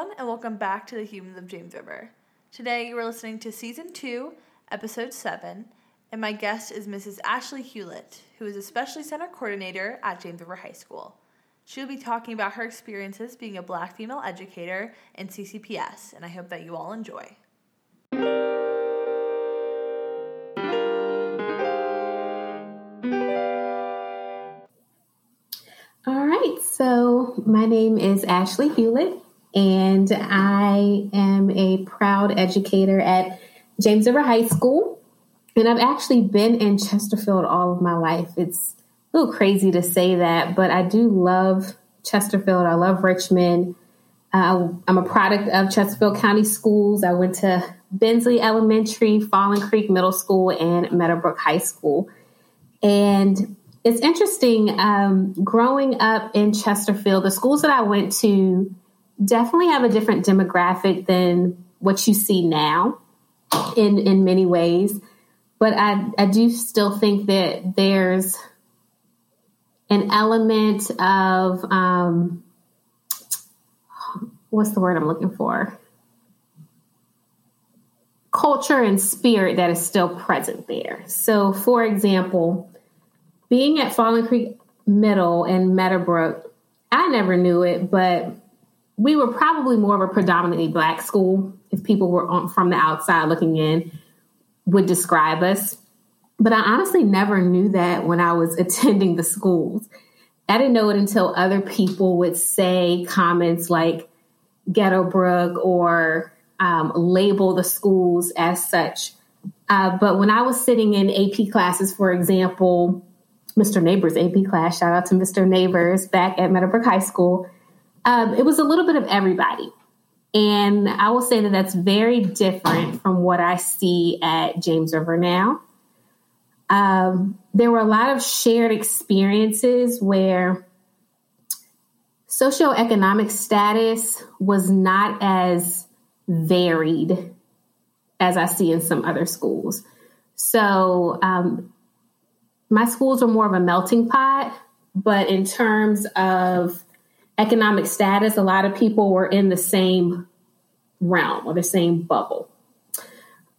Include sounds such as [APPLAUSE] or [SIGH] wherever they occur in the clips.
everyone, and welcome back to the Humans of James River. Today, you are listening to Season 2, Episode 7, and my guest is Mrs. Ashley Hewlett, who is a Specialty Center Coordinator at James River High School. She'll be talking about her experiences being a black female educator in CCPS, and I hope that you all enjoy. All right, so my name is Ashley Hewlett, and I am a proud educator at James River High School. And I've actually been in Chesterfield all of my life. It's a little crazy to say that, but I do love Chesterfield. I love Richmond. Uh, I'm a product of Chesterfield County Schools. I went to Bensley Elementary, Falling Creek Middle School, and Meadowbrook High School. And it's interesting um, growing up in Chesterfield, the schools that I went to definitely have a different demographic than what you see now in, in many ways. But I, I do still think that there's an element of um, what's the word I'm looking for? Culture and spirit that is still present there. So, for example, being at Falling Creek Middle and Meadowbrook, I never knew it, but we were probably more of a predominantly black school if people were on, from the outside looking in would describe us but I honestly never knew that when I was [LAUGHS] attending the schools. I didn't know it until other people would say comments like Ghetto Brook or um, label the schools as such. Uh, but when I was sitting in AP classes, for example, Mr. Neighbors AP class, shout out to Mr. Neighbors back at Meadowbrook High School, um, it was a little bit of everybody. And I will say that that's very different from what I see at James River now. Um, there were a lot of shared experiences where socioeconomic status was not as varied as I see in some other schools. So um, my schools are more of a melting pot, but in terms of economic status, a lot of people were in the same realm or the same bubble.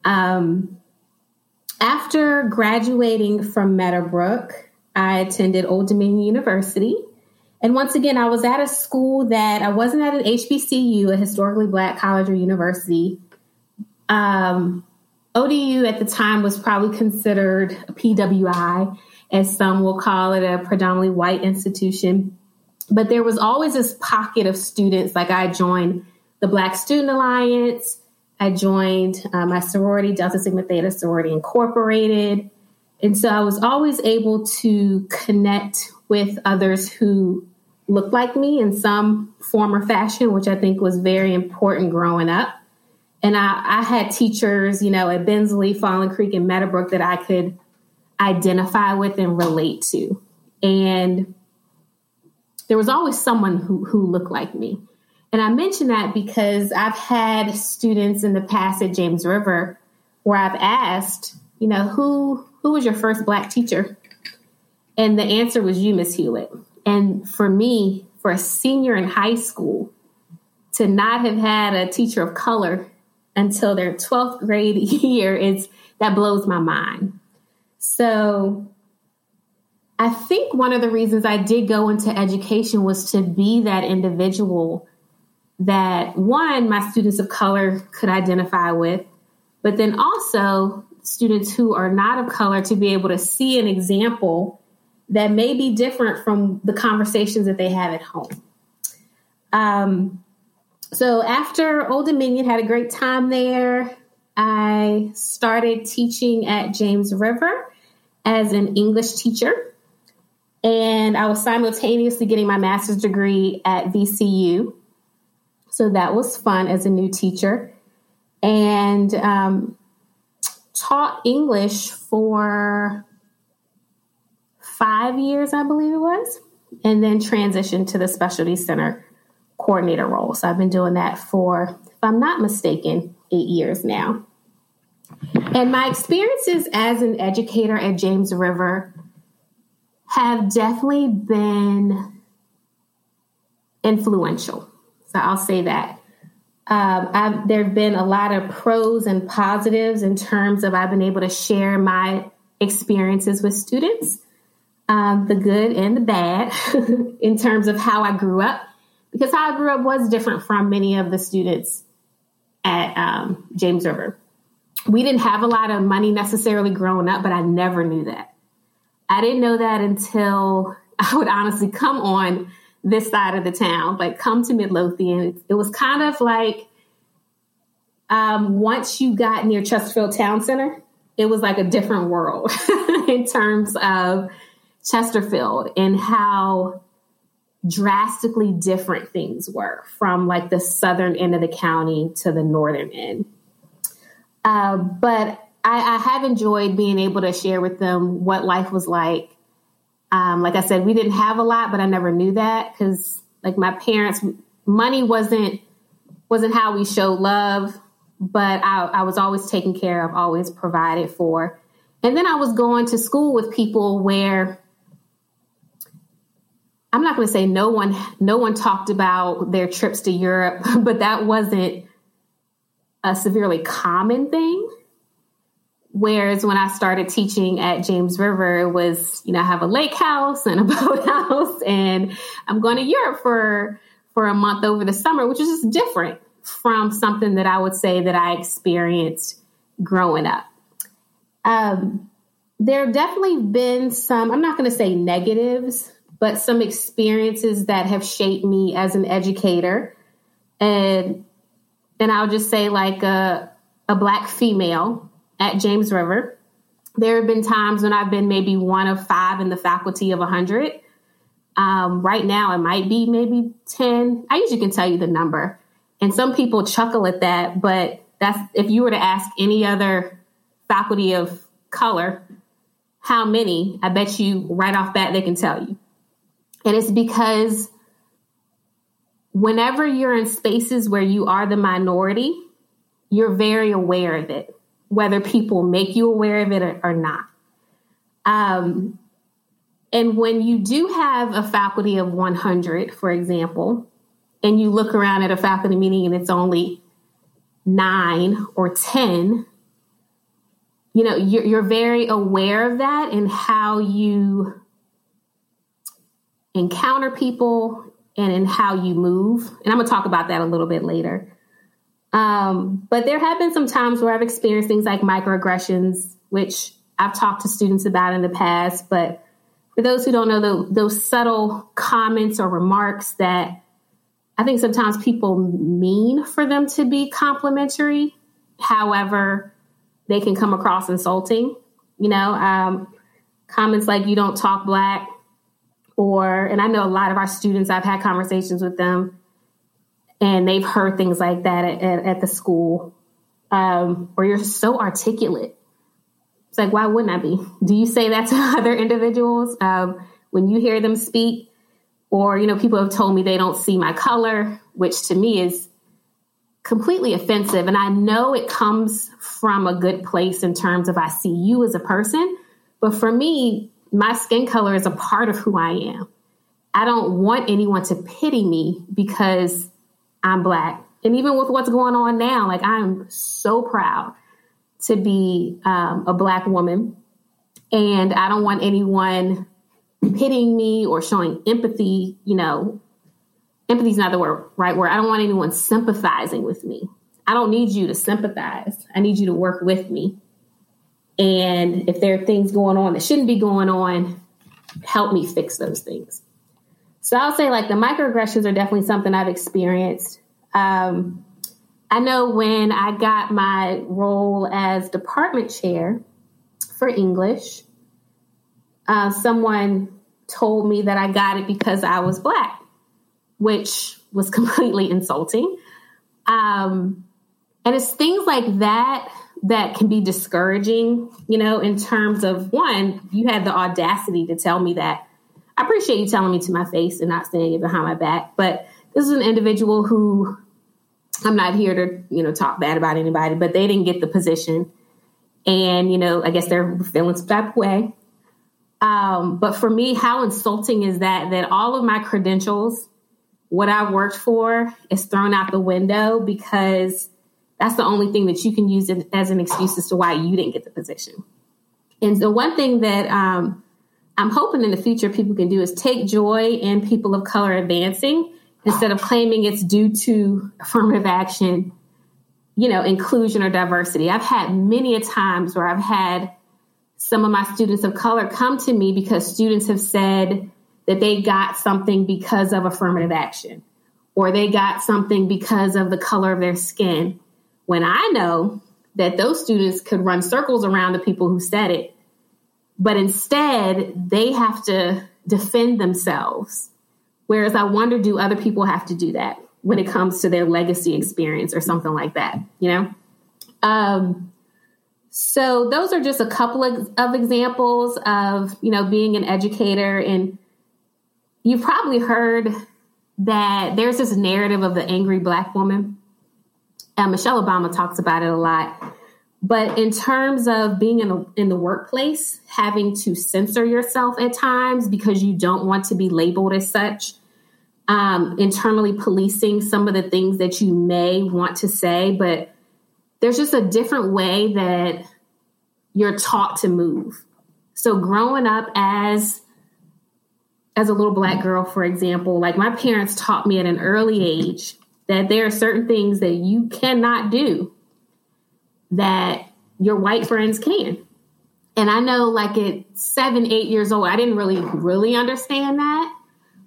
Um, after graduating from Meadowbrook, I attended Old Dominion University. And once again, I was at a school that I wasn't at an HBCU, a historically black college or university. Um, ODU at the time was probably considered a PWI, as some will call it, a predominantly white institution. But there was always this pocket of students, like I joined the Black Student Alliance, I joined uh, my sorority, Delta Sigma Theta Sorority Incorporated. And so I was always able to connect with others who looked like me in some form or fashion, which I think was very important growing up. And I, I had teachers, you know, at Bensley, Falling Creek, and Meadowbrook that I could identify with and relate to. And there was always someone who, who looked like me. And I mention that because I've had students in the past at James River where I've asked, you know, who who was your first black teacher? And the answer was you, Miss Hewlett. And for me, for a senior in high school, to not have had a teacher of color until their 12th grade [LAUGHS] year is that blows my mind. So I think one of the reasons I did go into education was to be that individual that one, my students of color could identify with, but then also students who are not of color to be able to see an example that may be different from the conversations that they have at home. Um, so after Old Dominion, had a great time there. I started teaching at James River as an English teacher, and I was simultaneously getting my master's degree at VCU. So that was fun as a new teacher. And um, taught English for five years, I believe it was, and then transitioned to the specialty center coordinator role. So I've been doing that for, if I'm not mistaken, eight years now. And my experiences as an educator at James River have definitely been influential. So I'll say that. Um, there have been a lot of pros and positives in terms of I've been able to share my experiences with students, um, the good and the bad, [LAUGHS] in terms of how I grew up, because how I grew up was different from many of the students at um, James River. We didn't have a lot of money necessarily growing up, but I never knew that. I didn't know that until [LAUGHS] I would honestly come on this side of the town, like come to Midlothian. It was kind of like um, once you got near Chesterfield Town Center, it was like a different world [LAUGHS] in terms of Chesterfield and how drastically different things were from like the southern end of the county to the northern end. Uh, but I, I, have enjoyed being able to share with them what life was like um, like I said, we didn't have a lot, but I never knew that because like my parents, money wasn't wasn't how we showed love, but I, I was always taken care of, always provided for. And then I was going to school with people where I'm not going to say no one no one talked about their trips to Europe, [LAUGHS] but that wasn't a severely common thing. Whereas when I started teaching at James River, it was, you know, I have a lake house and a [LAUGHS] boathouse and I'm going to Europe for for a month over the summer, which is just different from something that I would say that I experienced growing up. Um, there have definitely been some, I'm not going to say negatives, but some experiences that have shaped me as an educator. And and I'll just say like a, a black female at James River. There have been times when I've been maybe one of five in the faculty of 100. Um, right now, it might be maybe 10. I usually can tell you the number. And some people chuckle at that, but that's if you were to ask any other faculty of color how many, I bet you right off bat they can tell you. And it's because whenever you're in spaces where you are the minority, you're very aware of it whether people make you aware of it or, not. Um, and when you do have a faculty of 100, for example, and you look around at a faculty meeting and it's only nine or 10, you know, you're, you're very aware of that and how you encounter people and in how you move. And I'm going to talk about that a little bit later. Um, but there have been some times where I've experienced things like microaggressions, which I've talked to students about in the past. But for those who don't know, the, those subtle comments or remarks that I think sometimes people mean for them to be complimentary. However, they can come across insulting. You know, um, comments like "you don't talk black," or and I know a lot of our students. I've had conversations with them and they've heard things like that at, at, at the school um, or you're so articulate. It's like why wouldn't i be? Do you say that to [LAUGHS] other individuals um, when you hear them speak? Or you know people have told me they don't see my color which to me is completely offensive. And i know it comes from a good place in terms of i see you as a person but for me my skin color is a part of who i am. I don't want anyone to pity me because I'm black. And even with what's going on now, like I'm so proud to be um, a black woman. And I don't want anyone pitying me or showing empathy, you know, empathy is not the word, right word. I don't want anyone sympathizing with me. I don't need you to sympathize. I need you to work with me. And if there are things going on that shouldn't be going on, help me fix those things. So I'll say like the microaggressions are definitely something I've experienced. Um, I know when I got my role as department chair for English, uh, someone told me that I got it because I was black, which was [LAUGHS] completely insulting. Um, and it's things like that that can be discouraging, you know, in terms of one, you had the audacity to tell me that I appreciate you telling me to my face and not saying it behind my back. But this is an individual who I'm not here to, you know, talk bad about anybody, but they didn't get the position. And, you know, I guess they're feeling some type of way. Um, but for me, how insulting is that? That all of my credentials what I worked for is thrown out the window because that's the only thing that you can use as an excuse as to why you didn't get the position. And the one thing that um, I'm hoping in the future people can do is take joy in people of color advancing instead of claiming it's due to affirmative action, you know, inclusion or diversity. I've had many a times where I've had some of my students of color come to me because students have said that they got something because of affirmative action or they got something because of the color of their skin. When I know that those students could run circles around the people who said it, but instead they have to defend themselves. Whereas I wonder, do other people have to do that when it comes to their legacy experience or something like that? You know? Um, so those are just a couple of, of examples of, you know, being an educator. And you've probably heard that there's this narrative of the angry black woman. And Michelle Obama talks about it a lot. But in terms of being in, in the workplace, having to censor yourself at times because you don't want to be labeled as such, um, internally policing some of the things that you may want to say, but there's just a different way that you're taught to move. So growing up as as a little black girl, for example, like my parents taught me at an early age that there are certain things that you cannot do that your white friends can. And I know like at seven, eight years old, I didn't really, really understand that.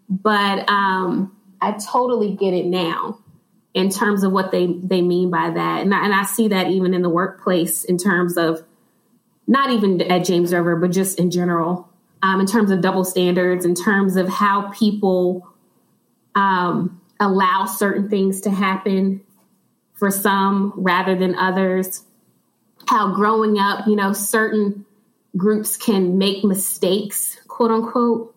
But um, I totally get it now in terms of what they, they mean by that. And I, and I see that even in the workplace in terms of not even at James River, but just in general, um, in terms of double standards, in terms of how people um, allow certain things to happen for some rather than others. How growing up, you know, certain groups can make mistakes, quote unquote.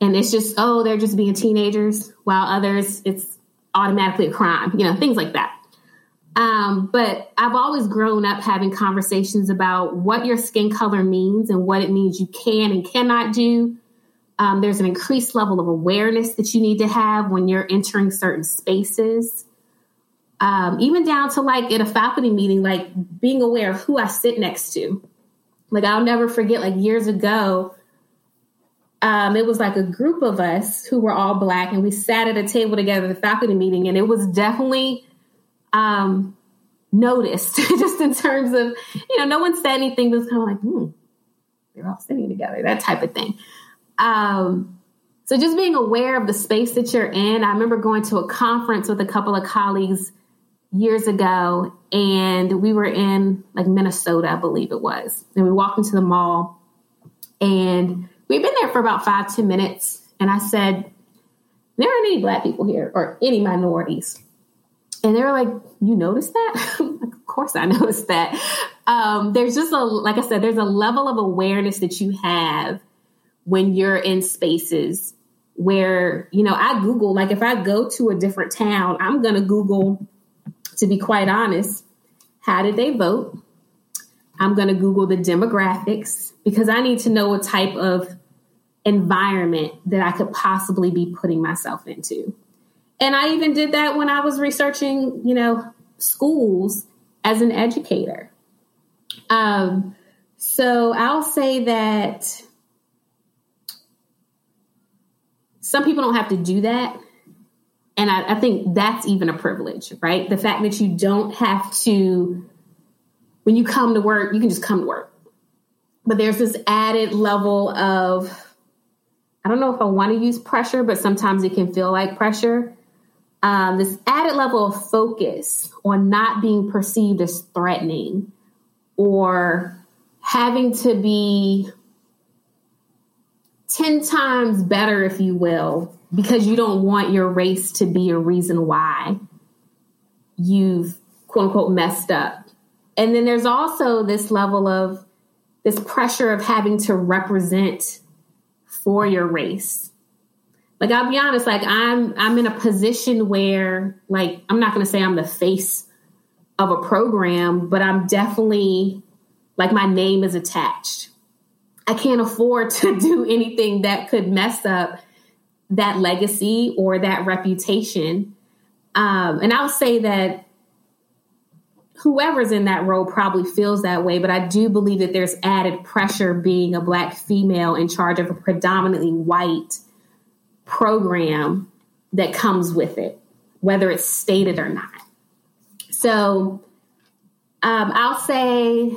And it's just, oh, they're just being teenagers, while others, it's automatically a crime, you know, things like that. Um, but I've always grown up having conversations about what your skin color means and what it means you can and cannot do. Um, there's an increased level of awareness that you need to have when you're entering certain spaces. Um, even down to like at a faculty meeting, like being aware of who I sit next to. Like I'll never forget, like years ago, um, it was like a group of us who were all black, and we sat at a table together at the faculty meeting, and it was definitely um, noticed, [LAUGHS] just in terms of, you know, no one said anything, but was kind of like, hmm, they're all sitting together, that type of thing. Um, so just being aware of the space that you're in. I remember going to a conference with a couple of colleagues years ago, and we were in like Minnesota, I believe it was. And we walked into the mall, and we'd been there for about five, ten minutes. And I said, there aren't any black people here or any minorities. And they were like, You noticed that? [LAUGHS] of course I [LAUGHS] noticed that. Um, there's just a, like I said, there's a level of awareness that you have when you're in spaces where, you know, I Google, like if I go to a different town, I'm going to Google, to be quite honest, how did they vote? I'm going to Google the demographics because I need to know what type of environment that I could possibly be putting myself into. And I even did that when I was researching, you know, schools as an educator. Um, so I'll say that some people don't have to do that. And I, I think that's even a privilege, right? The fact that you don't have to, when you come to work, you can just come to work. But there's this added level of, I don't know if I want to use pressure, but sometimes it can feel like pressure um, this added level of focus on not being perceived as threatening or having to be 10 times better, if you will, because you don't want your race to be a reason why you've quote unquote messed up. And then there's also this level of this pressure of having to represent for your race like I'll be honest, like I'm I'm in a position where like I'm not gonna say I'm the face of a program, but I'm definitely like my name is attached. I can't afford to [LAUGHS] do anything that could mess up that legacy or that reputation. Um, and I'll say that whoever's in that role probably feels that way, but I do believe that there's added pressure being a black female in charge of a predominantly white program that comes with it, whether it's stated or not. So um, I'll say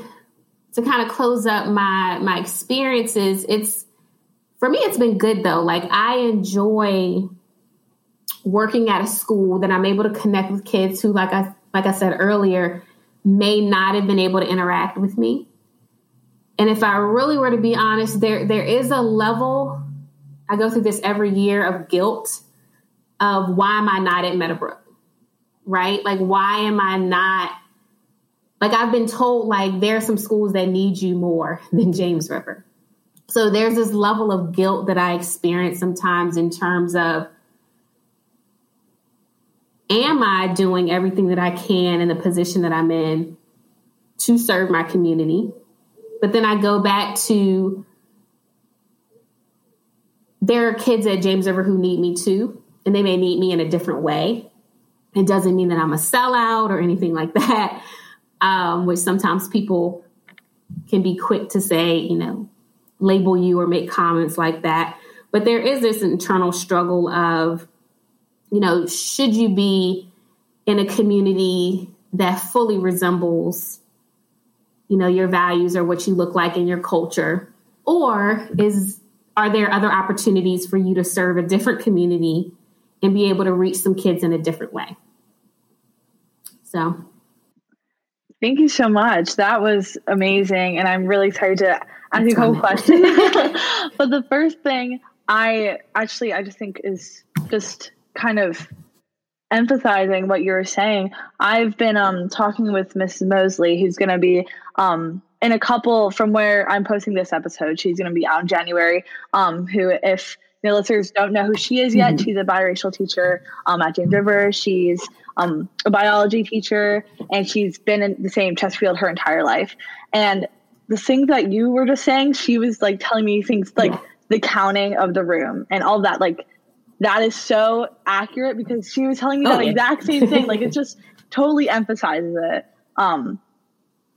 to kind of close up my my experiences, it's for me it's been good though. Like I enjoy working at a school that I'm able to connect with kids who like I like I said earlier may not have been able to interact with me. And if I really were to be honest, there there is a level I go through this every year of guilt of why am I not at Meadowbrook? Right? Like why am I not like I've been told like there are some schools that need you more [LAUGHS] than James River. So there's this level of guilt that I experience sometimes in terms of am I doing everything that I can in the position that I'm in to serve my community? But then I go back to there are kids at James River who need me too, and they may need me in a different way. It doesn't mean that I'm a sellout or anything like [LAUGHS] that, um, which sometimes people can be quick to say, you know, label you or make comments like that. But there is this internal struggle of you know, should you be in a community that fully resembles, you know, your values or what you look like in your culture? Or is are there other opportunities for you to serve a different community and be able to reach some kids in a different way? So Thank you so much. That was amazing. And I'm really excited to ask you a couple questions. [LAUGHS] [LAUGHS] but the first thing I actually I just think is just kind of emphasizing what you were saying, I've been um, talking with Miss Mosley, who's going to be um, in a couple from where I'm posting this episode. She's going to be out in January. Um, who, if the listeners don't know who she is yet, mm-hmm. she's a biracial teacher um, at James River. She's um, a biology teacher, and she's been in the same Chesterfield her entire life. And the things that you were just saying, she was like telling me things like yeah. the counting of the room and all that, like that is so accurate because she was telling me oh, that yeah. exact same thing. like it just [LAUGHS] totally emphasizes it. Um,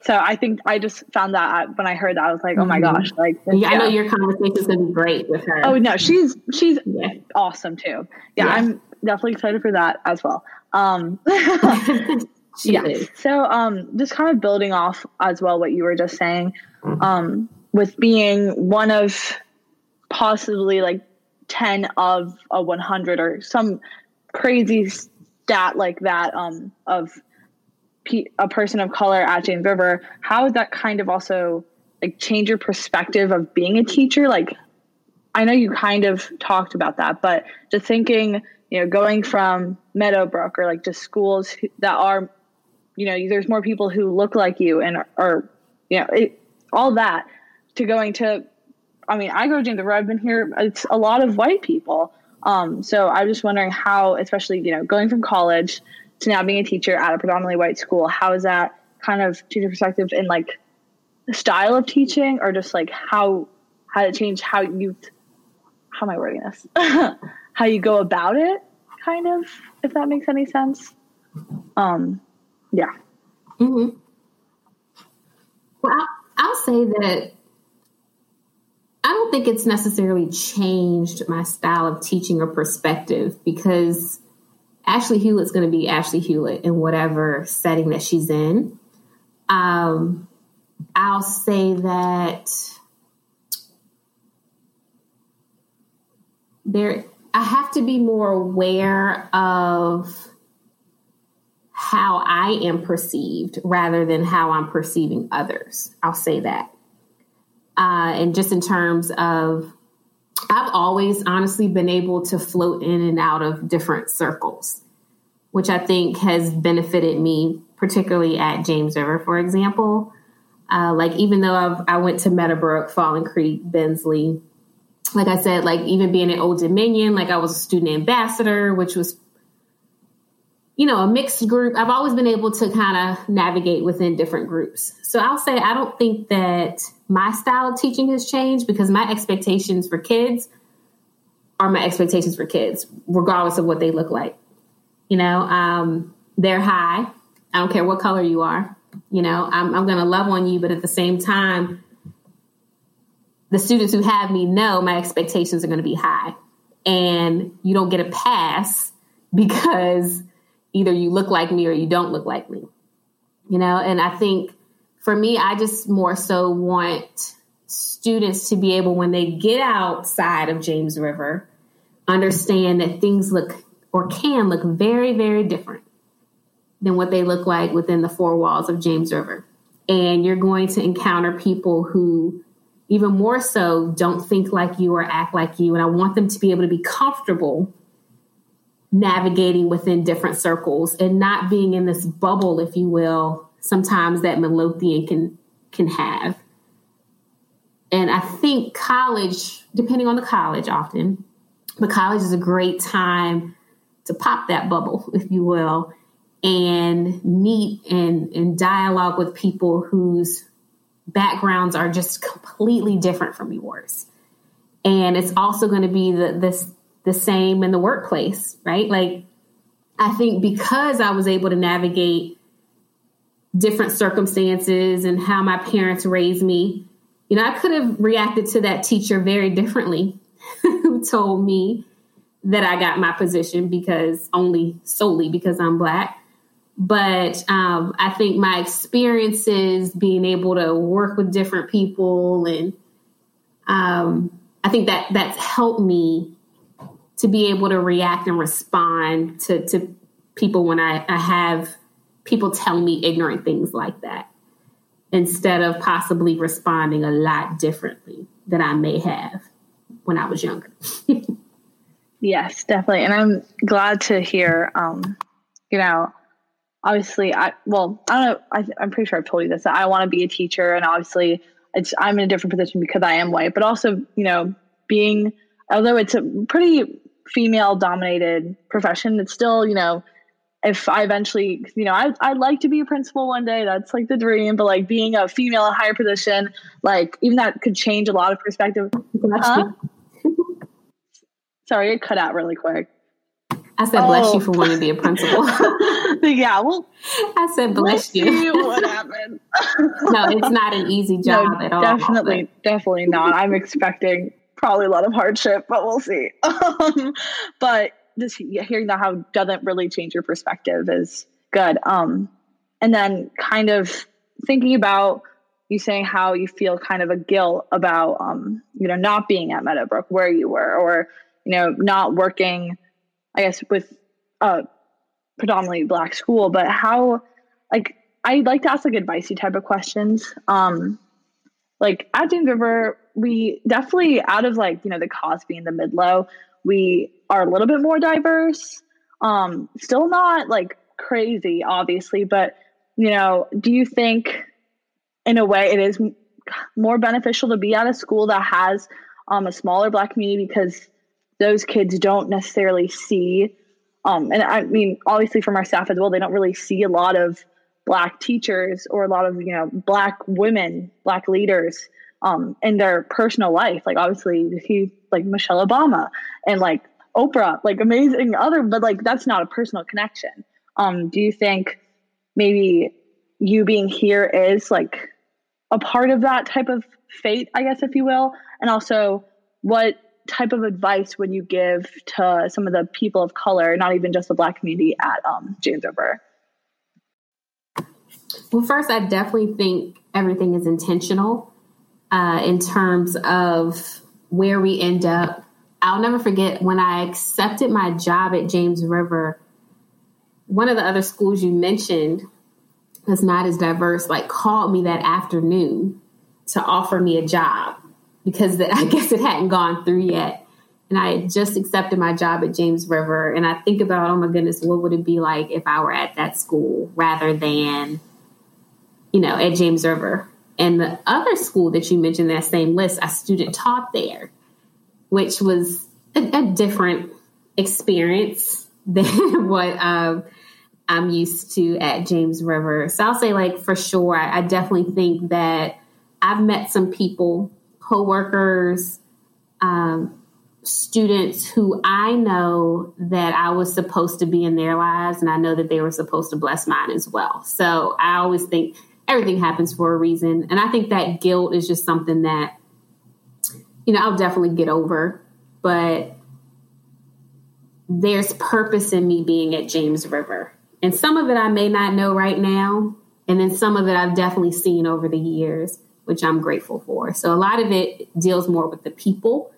so I think I just found that when I heard that I was like, oh my mm-hmm. gosh, like this, yeah, I know your conversation is gonna be great with her. Oh no, she's she's yeah. awesome too. Yeah, yeah, I'm definitely excited for that as well. Um, [LAUGHS] yeah. Is. [LAUGHS] So um, just kind of building off as well what you were just saying, um, with being one of possibly like 10 of a 100 or some crazy stat like that um, of a person of color at James River, how would that kind of also like change your perspective of being a teacher? Like, I know you kind of talked about that, but just thinking, you know, going from Meadowbrook or like just schools that are, you know, there's more people who look like you and are, you know, it, all that to going to I mean, I go to River. I've been here. It's a lot of white people. Um, so I'm just wondering how, especially you know, going from college to now being a teacher at a predominantly white school, how is that kind of teacher perspective in like the style of teaching, or just like how how it changed how you how am I wording this? [LAUGHS] how you go about it, kind of, if that makes any sense. Um, yeah. Mm-hmm. Well, I'll say that I don't think it's necessarily changed my style of teaching or perspective because Ashley Hewlett's going to be Ashley Hewlett in whatever setting that she's in. Um, I'll say that there, I have to be more aware of how I am perceived rather than how I'm perceiving others. I'll say that uh, and just in terms of I've always honestly been able to float in and out of different circles, which I think has benefited me, particularly at James River, for example. Uh, like even though I've, i went to Meadowbrook, Falling Creek, Bensley, like I said, like even being at Old Dominion, like I was a student ambassador, which was you know, a mixed group. I've always been able to kind of navigate within different groups. So I'll say I don't think that my style of teaching has changed because my expectations for kids are my expectations for kids, regardless of what they look like. You know, um, they're high. I don't care what color you are. You know, I'm, I'm going to love on you, but at the same time, the students who have me know my expectations are going to be high. And you don't get a pass [LAUGHS] because either you look like me or you don't look like me. You know, and I think for me, I just more so want students to be able, when they get outside of James River, understand that things look or can look very, very different than what they look like within the four walls of James River. And you're going to encounter people who, even more so, don't think like you or act like you. And I want them to be able to be comfortable navigating within different circles and not being in this bubble, if you will, sometimes that Midlothian can can have. And I think college, depending on the college often, but college is a great time to pop that bubble, [LAUGHS] if you will, and meet and, and dialogue with people whose backgrounds are just completely different from yours. And it's also going to be the, this, the same in the workplace, right? Like, I think because I was able to navigate different circumstances and how my parents raised me, you know, I could have reacted to that teacher very differently [LAUGHS] who told me that I got my position because only solely because I'm black. But um, I think my experiences, being able to work with different people, and um, I think that that's helped me to be able to react and respond to, to people when I, I have people tell me ignorant things like that instead of possibly responding a lot differently than I may have when I was younger. [LAUGHS] yes, definitely. And I'm glad to hear, um, you know, obviously I, well, I don't know. I, am pretty sure I've told you this, that I want to be a teacher and obviously it's, I'm in a different position because I am white, but also, you know, being, although it's a pretty female dominated profession, it's still, you know, if I eventually, you know, I, I'd like to be a principal one day. That's like the dream. But like being a female in a higher position, like even that could change a lot of perspective. Huh? [LAUGHS] Sorry, it cut out really quick. I said, bless oh. you for wanting to be a principal. [LAUGHS] yeah, well, I said, bless you. what happened? [LAUGHS] no, it's not an easy job no, at all. Definitely, but. definitely not. I'm expecting probably a lot of hardship, but we'll see. [LAUGHS] Um, but just hearing that how doesn't really change your perspective is good. Um, and then kind of thinking about you saying how you feel kind of a guilt about um, you know not being at Meadowbrook where you were, or you know not working, I guess with a predominantly black school. But how, like, I like to ask like advicey type of questions. Um, like at James River, we definitely out of like you know the Cosby and the Midlo, we are a little bit more diverse. Um, still not like crazy, obviously, but you know, do you think in a way it is more beneficial to be at a school that has um, a smaller black community because those kids don't necessarily see um, and i mean obviously from our staff as well they don't really see a lot of black teachers or a lot of you know black women black leaders um, in their personal life like obviously he like michelle obama and like oprah like amazing other but like that's not a personal connection um, do you think maybe you being here is like a part of that type of fate, I guess, if you will? And also, what type of advice would you give to some of the people of color, not even just the Black community at um, James River? Well, first, I definitely think everything is intentional uh, in terms of where we end up. I'll never forget when I accepted my job at James River. One of the other schools you mentioned that's not as diverse like called me that afternoon to offer me a job because the, [LAUGHS] I guess it hadn't gone through yet. And I had just accepted my job at James River. And I think about, oh my goodness, what would it be like if I were at that school rather than, you know, at James River? And the other school that you mentioned, that same list, I student taught there, which was a, a different experience [LAUGHS] than what um, I'm used to at James River. So I'll say, like, for sure, I, I definitely think that I've met some people, coworkers, um, students who I know that I was supposed to be in their lives, and I know that they were supposed to bless mine as well. So I always think everything happens for a reason. And I think that guilt is just something that, you know, I'll definitely get over. But there's purpose in me being at James River. And some of it I may not know right now. And then some of it I've definitely seen over the years, which I'm grateful for. So a lot of it deals more with the people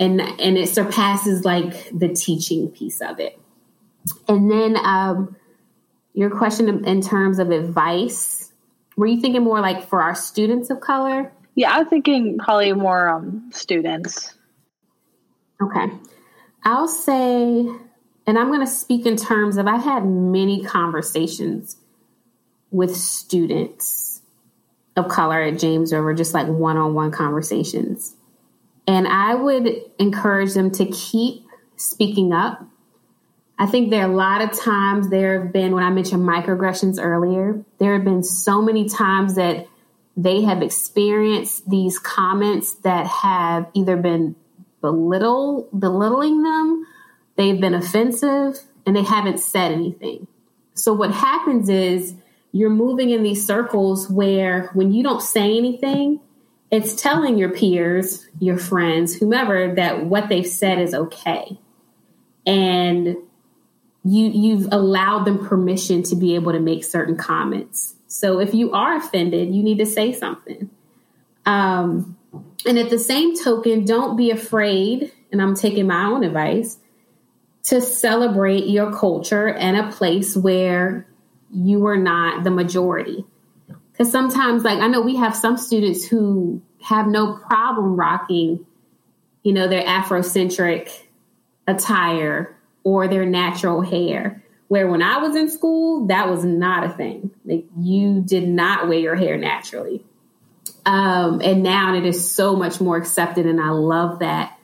and and it surpasses like the teaching piece of it. And then um, your question in terms of advice, were you thinking more like for our students of color? Yeah, I was thinking probably more um, students. Okay. I'll say, and I'm going to speak in terms of I've had many conversations with students of color at James River, just like one on one conversations. And I would encourage them to keep speaking up. I think there are a lot of times there have been, when I mentioned microaggressions earlier, there have been so many times that they have experienced these comments that have either been belittle belittling them, they've been offensive, and they haven't said anything. So what happens is you're moving in these circles where when you don't say anything, it's telling your peers, your friends, whomever that what they've said is okay. And you you've allowed them permission to be able to make certain comments. So if you are offended, you need to say something. Um, and at the same token, don't be afraid, and I'm taking my own advice, to celebrate your culture and a place where you are not the majority. Because sometimes, like, I know we have some students who have no problem rocking, you know, their Afrocentric attire or their natural hair. Where when I was in school, that was not a thing. Like, you did not wear your hair naturally. Um, and now it is so much more accepted, and I love that.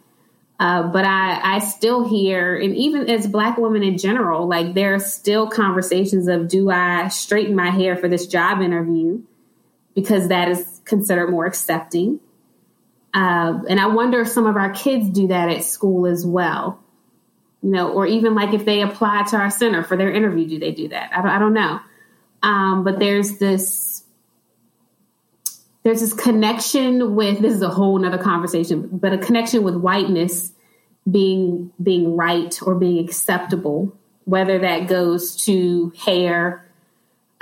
Uh, but I, I still hear, and even as Black women in general, like there are still conversations of do I straighten my hair for this job interview because that is considered more accepting. Uh, and I wonder if some of our kids do that at school as well. You know, or even like if they apply to our center for their interview, do they do that? I don't, I don't know. Um, but there's this there's this connection with this is a whole nother conversation, but a connection with whiteness being being right or being acceptable, whether that goes to hair,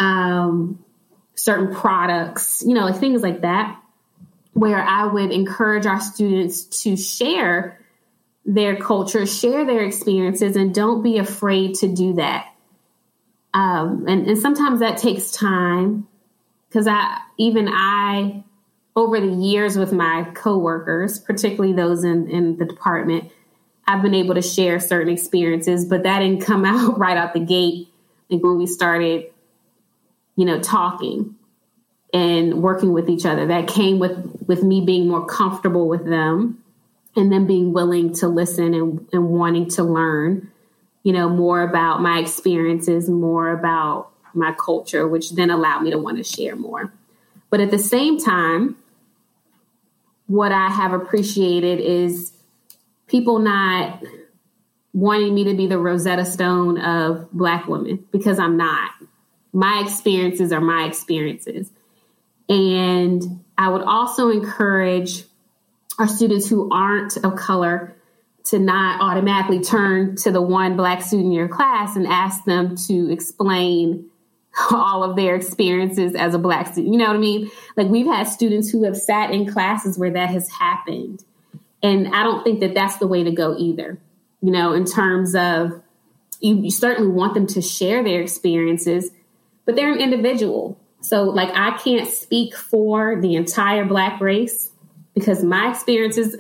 um, certain products, you know, things like that, where I would encourage our students to share their culture, share their experiences, and don't be afraid to do that. Um, and, and sometimes that takes time because I even I over the years with my coworkers, particularly those in in the department, I've been able to share certain experiences, but that didn't come [LAUGHS] out right out the gate. Like when we started, you know, talking and working with each other, that came with with me being more comfortable with them, and then being willing to listen and, and wanting to learn, you know, more about my experiences, more about my culture, which then allowed me to want to share more. But at the same time, what I have appreciated is people not wanting me to be the Rosetta Stone of Black women because I'm not. My experiences are my experiences. And I would also encourage our students who aren't of color to not automatically turn to the one Black student in your class and ask them to explain [LAUGHS] all of their experiences as a black student. You know what I mean? Like we've had students who have sat in classes where that has happened. And I don't think that that's the way to go either. You know, in terms of you, you certainly want them to share their experiences, but they're an individual. So like I can't speak for the entire black race because my experiences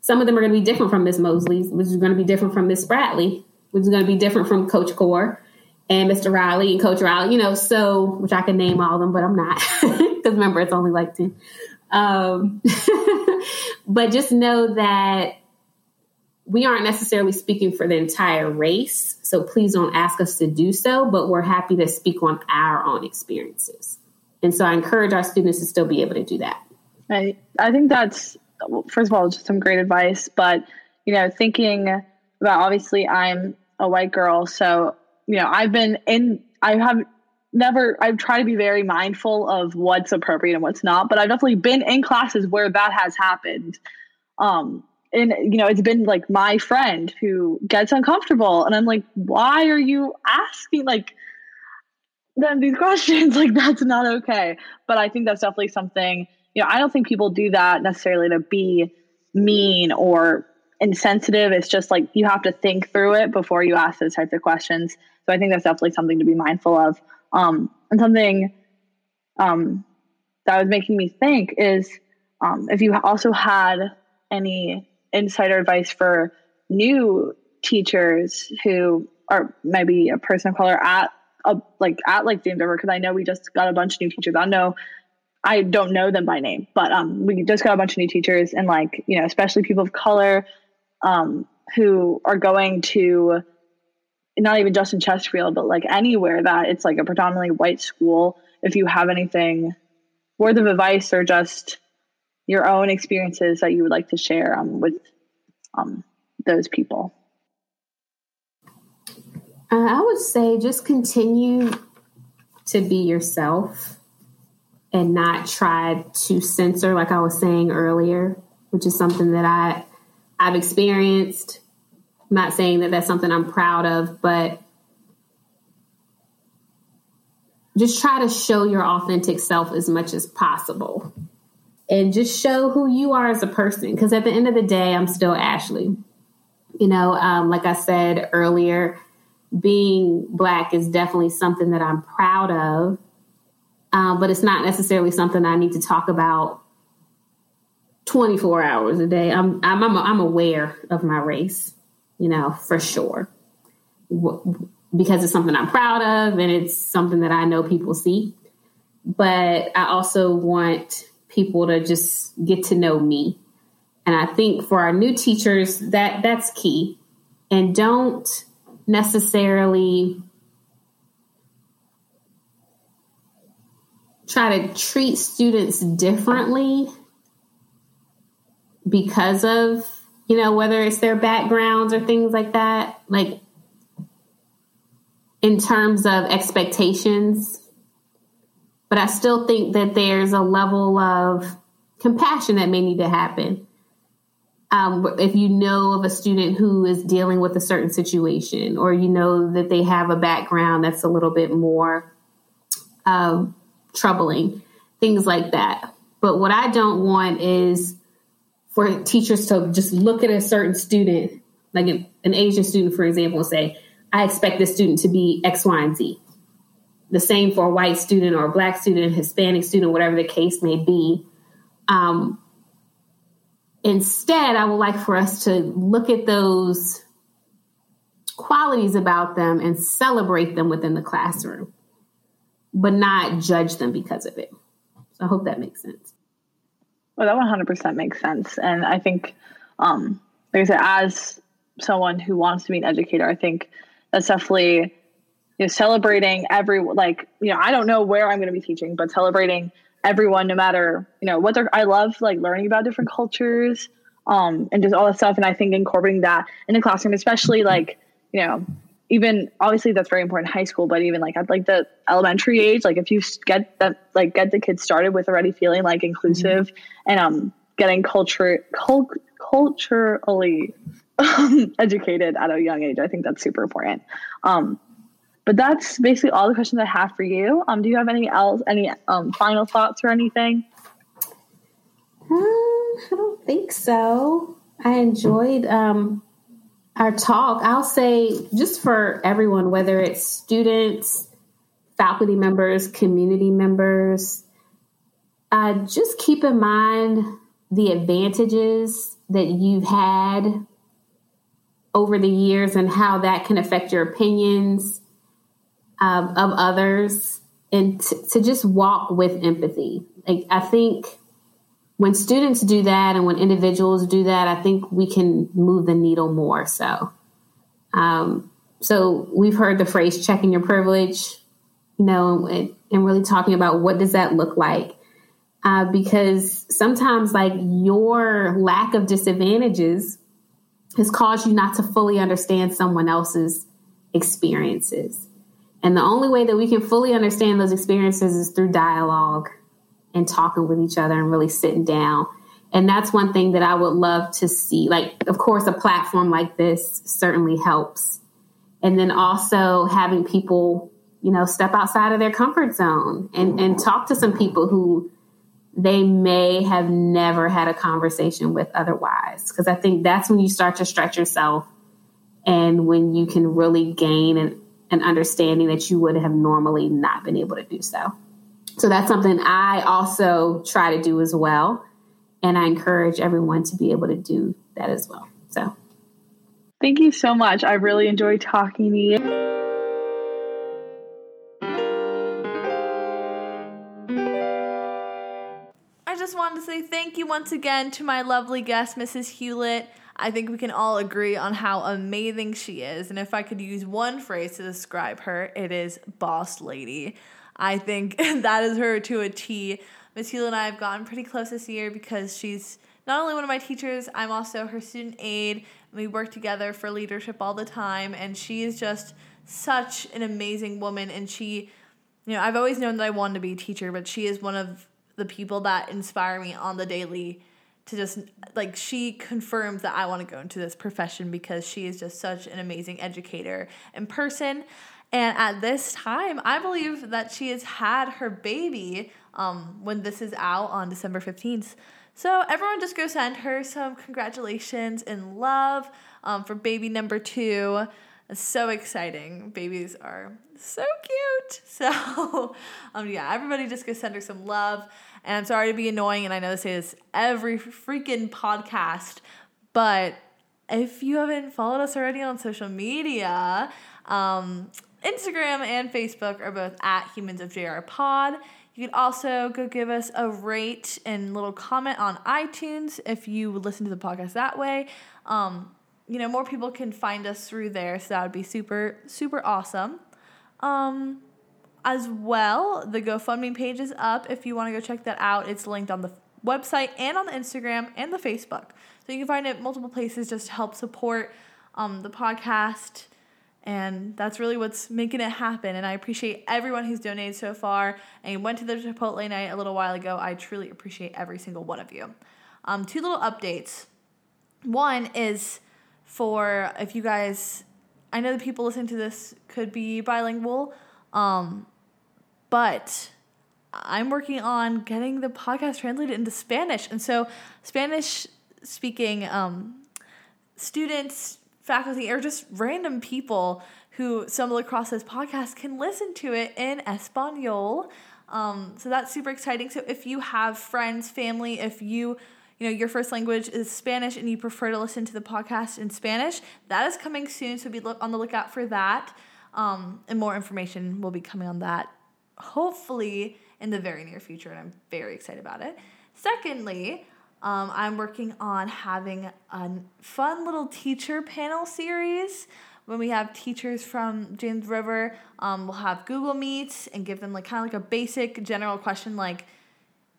some of them are going to be different from Miss Mosley's, which is going to be different from Miss Bradley, which is going to be different from Coach Core and Mr. Riley and Coach Riley, you know, so which I can name all of them, but I'm not [LAUGHS] because remember it's only like 10. Um, [LAUGHS] but just know that we aren't necessarily speaking for the entire race. So please don't ask us to do so, but we're happy to speak on our own experiences. And so I encourage our students to still be able to do that. I, I think that's, first of all, just some great advice, but you know, thinking about obviously I'm a white girl, so you know, I've been in I have never I've tried to be very mindful of what's appropriate and what's not, but I've definitely been in classes where that has happened. Um and you know, it's been like my friend who gets uncomfortable and I'm like, why are you asking like them these [LAUGHS] questions? like that's not okay. But I think that's definitely something, you know, I don't think people do that necessarily to be mean or insensitive. It's just like you have to think through it before you ask those types of questions. So I think that's definitely something to be mindful of. Um, and something um, that was making me think is um, if you also had any insider advice for new teachers who are maybe a person of color at a, like at like James River because I know we just got a bunch of new teachers. I know I don't know them by name, but um, we just got a bunch of new teachers and like you know especially people of color um, who are going to not even just in Chesterfield, but like anywhere that it's like a predominantly white school. If you have anything worth of advice or just your own experiences that you would like to share um, with um, those people. Uh, I would say just continue to be yourself and not try to censor, like I was saying earlier, which is something that I I've experienced I'm not saying that that's something I'm proud of, but just try to show your authentic self as much as possible and just show who you are as a person. Because at the end of the day, I'm still Ashley. You know, um, like I said earlier, being black is definitely something that I'm proud of, um, but it's not necessarily something I need to talk about 24 hours a day. I'm I'm I'm, I'm aware of my race you know, for sure. Because it's something I'm proud of and it's something that I know people see. But I also want people to just get to know me. And I think for our new teachers, that that's key. And don't necessarily try to treat students differently because of you know, whether it's their backgrounds or things like that, like in terms of expectations. But I still think that there's a level of compassion that may need to happen. Um, if you know of a student who is dealing with a certain situation, or you know that they have a background that's a little bit more um, troubling, things like that. But what I don't want is for teachers to just look at a certain student, like an, an Asian student, for example, and say, I expect this student to be X, Y, and Z. The same for a white student or a black student, Hispanic student, whatever the case may be. Um, instead, I would like for us to look at those qualities about them and celebrate them within the classroom, but not judge them because of it. So I hope that makes sense. Well, that 100% makes sense. And I think, um, like I said, as someone who wants to be an educator, I think that's definitely you know, celebrating every, like, you know, I don't know where I'm going to be teaching, but celebrating everyone, no matter, you know, what they're, I love like learning about different cultures um, and just all that stuff. And I think incorporating that in the classroom, especially like, you know, even obviously that's very important in high school, but even like at like the elementary age, like if you get that like get the kids started with already feeling like inclusive mm-hmm. and um getting culture cult, culturally [LAUGHS] educated at a young age, I think that's super important. Um, but that's basically all the questions I have for you. Um, do you have any else any um final thoughts or anything? Um, I don't think so. I enjoyed um our talk, I'll say just for everyone, whether it's students, faculty members, community members, uh, just keep in mind the advantages that you've had over the years and how that can affect your opinions um, of others and t- to just walk with empathy. Like, I think when students do that and when individuals do that, I think we can move the needle more so. Um, so we've heard the phrase checking your privilege, you know, and, and really talking about what does that look like? Uh, because sometimes like your lack of disadvantages has caused you not to fully understand someone else's experiences. And the only way that we can fully understand those experiences is through dialogue and talking with each other and really sitting down. And that's one thing that I would love to see. Like, of course, a platform like this certainly helps. And then also having people, you know, step outside of their comfort zone and, and talk to some people who they may have never had a conversation with otherwise. Because I think that's when you start to stretch yourself and when you can really gain an, an understanding that you would have normally not been able to do so. So that's something I also try to do as well. And I encourage everyone to be able to do that as well. So thank you so much. I really enjoyed talking to you. I just wanted to say thank you once again to my lovely guest, Mrs. Hewlett. I think we can all agree on how amazing she is. And if I could use one phrase to describe her, it is boss lady. I think [LAUGHS] that is her to a T. Miss Hewlett and I have gotten pretty close this year because she's not only one of my teachers, I'm also her student aide. We work together for leadership all the time, and she is just such an amazing woman. And she, you know, I've always known that I wanted to be a teacher, but she is one of the people that inspire me on the daily to just like she confirms that I want to go into this profession because she is just such an amazing educator in person. And at this time, I believe that she has had her baby um, when this is out on December 15th. So, everyone just go send her some congratulations and love um, for baby number two. It's so exciting. Babies are so cute. [LAUGHS] So, um, yeah, everybody just go send her some love. And I'm sorry to be annoying, and I know this every freaking podcast, but if you haven't followed us already on social media, um, Instagram and Facebook are both at Humans of JR Pod. You can also go give us a rate and little comment on iTunes if you listen to the podcast that way. Um, you know, more people can find us through there, so that would be super, super awesome. Um, as well, the GoFundMe page is up if you want to go check that out. It's linked on the website and on the Instagram and the Facebook. So you can find it multiple places just to help support um, the podcast. And that's really what's making it happen. And I appreciate everyone who's donated so far and went to the Chipotle night a little while ago. I truly appreciate every single one of you. Um, two little updates. One is for if you guys, I know the people listening to this could be bilingual, um, but I'm working on getting the podcast translated into Spanish. And so, Spanish speaking um, students, faculty, or just random people who stumble across this podcast can listen to it in Espanol. Um, so that's super exciting. So if you have friends, family, if you you know your first language is Spanish and you prefer to listen to the podcast in Spanish, that is coming soon. So be look on the lookout for that. Um, and more information will be coming on that hopefully in the very near future, and I'm very excited about it. Secondly, um, I'm working on having a fun little teacher panel series. When we have teachers from James River, um, we'll have Google Meets and give them like kind of like a basic general question, like,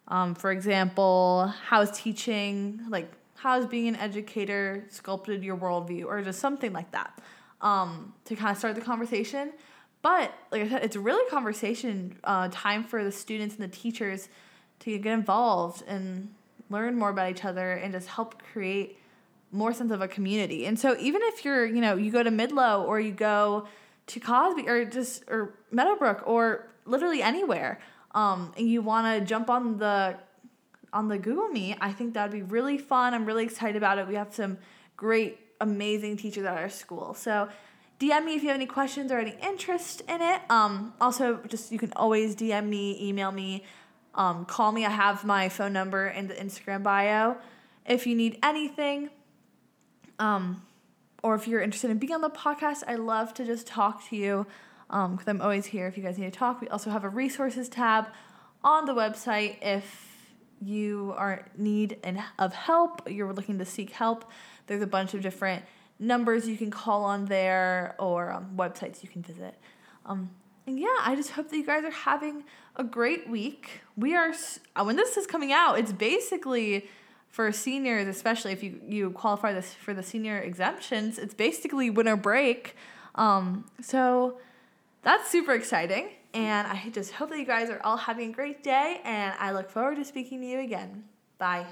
um, for example, how is teaching, like, how is being an educator sculpted your worldview, or just something like that, um, to kind of start the conversation. But like I said, it's really conversation uh, time for the students and the teachers to get involved and learn more about each other and just help create more sense of a community. And so even if you're, you know, you go to Midlo or you go to Cosby or just or Meadowbrook or literally anywhere, um, and you want to jump on the on the Google Meet, I think that'd be really fun. I'm really excited about it. We have some great, amazing teachers at our school. So DM me if you have any questions or any interest in it. Um, also, just you can always DM me, email me, um, call me. I have my phone number in the Instagram bio. If you need anything, um, or if you're interested in being on the podcast, I love to just talk to you because um, I'm always here if you guys need to talk. We also have a resources tab on the website if you are need of help, you're looking to seek help. There's a bunch of different numbers you can call on there or um, websites you can visit. Um, and yeah, I just hope that you guys are having a great week. We are, uh, when this is coming out, it's basically for seniors, especially if you, you qualify this for the senior exemptions, it's basically winter break. Um, so that's super exciting. And I just hope that you guys are all having a great day. And I look forward to speaking to you again. Bye.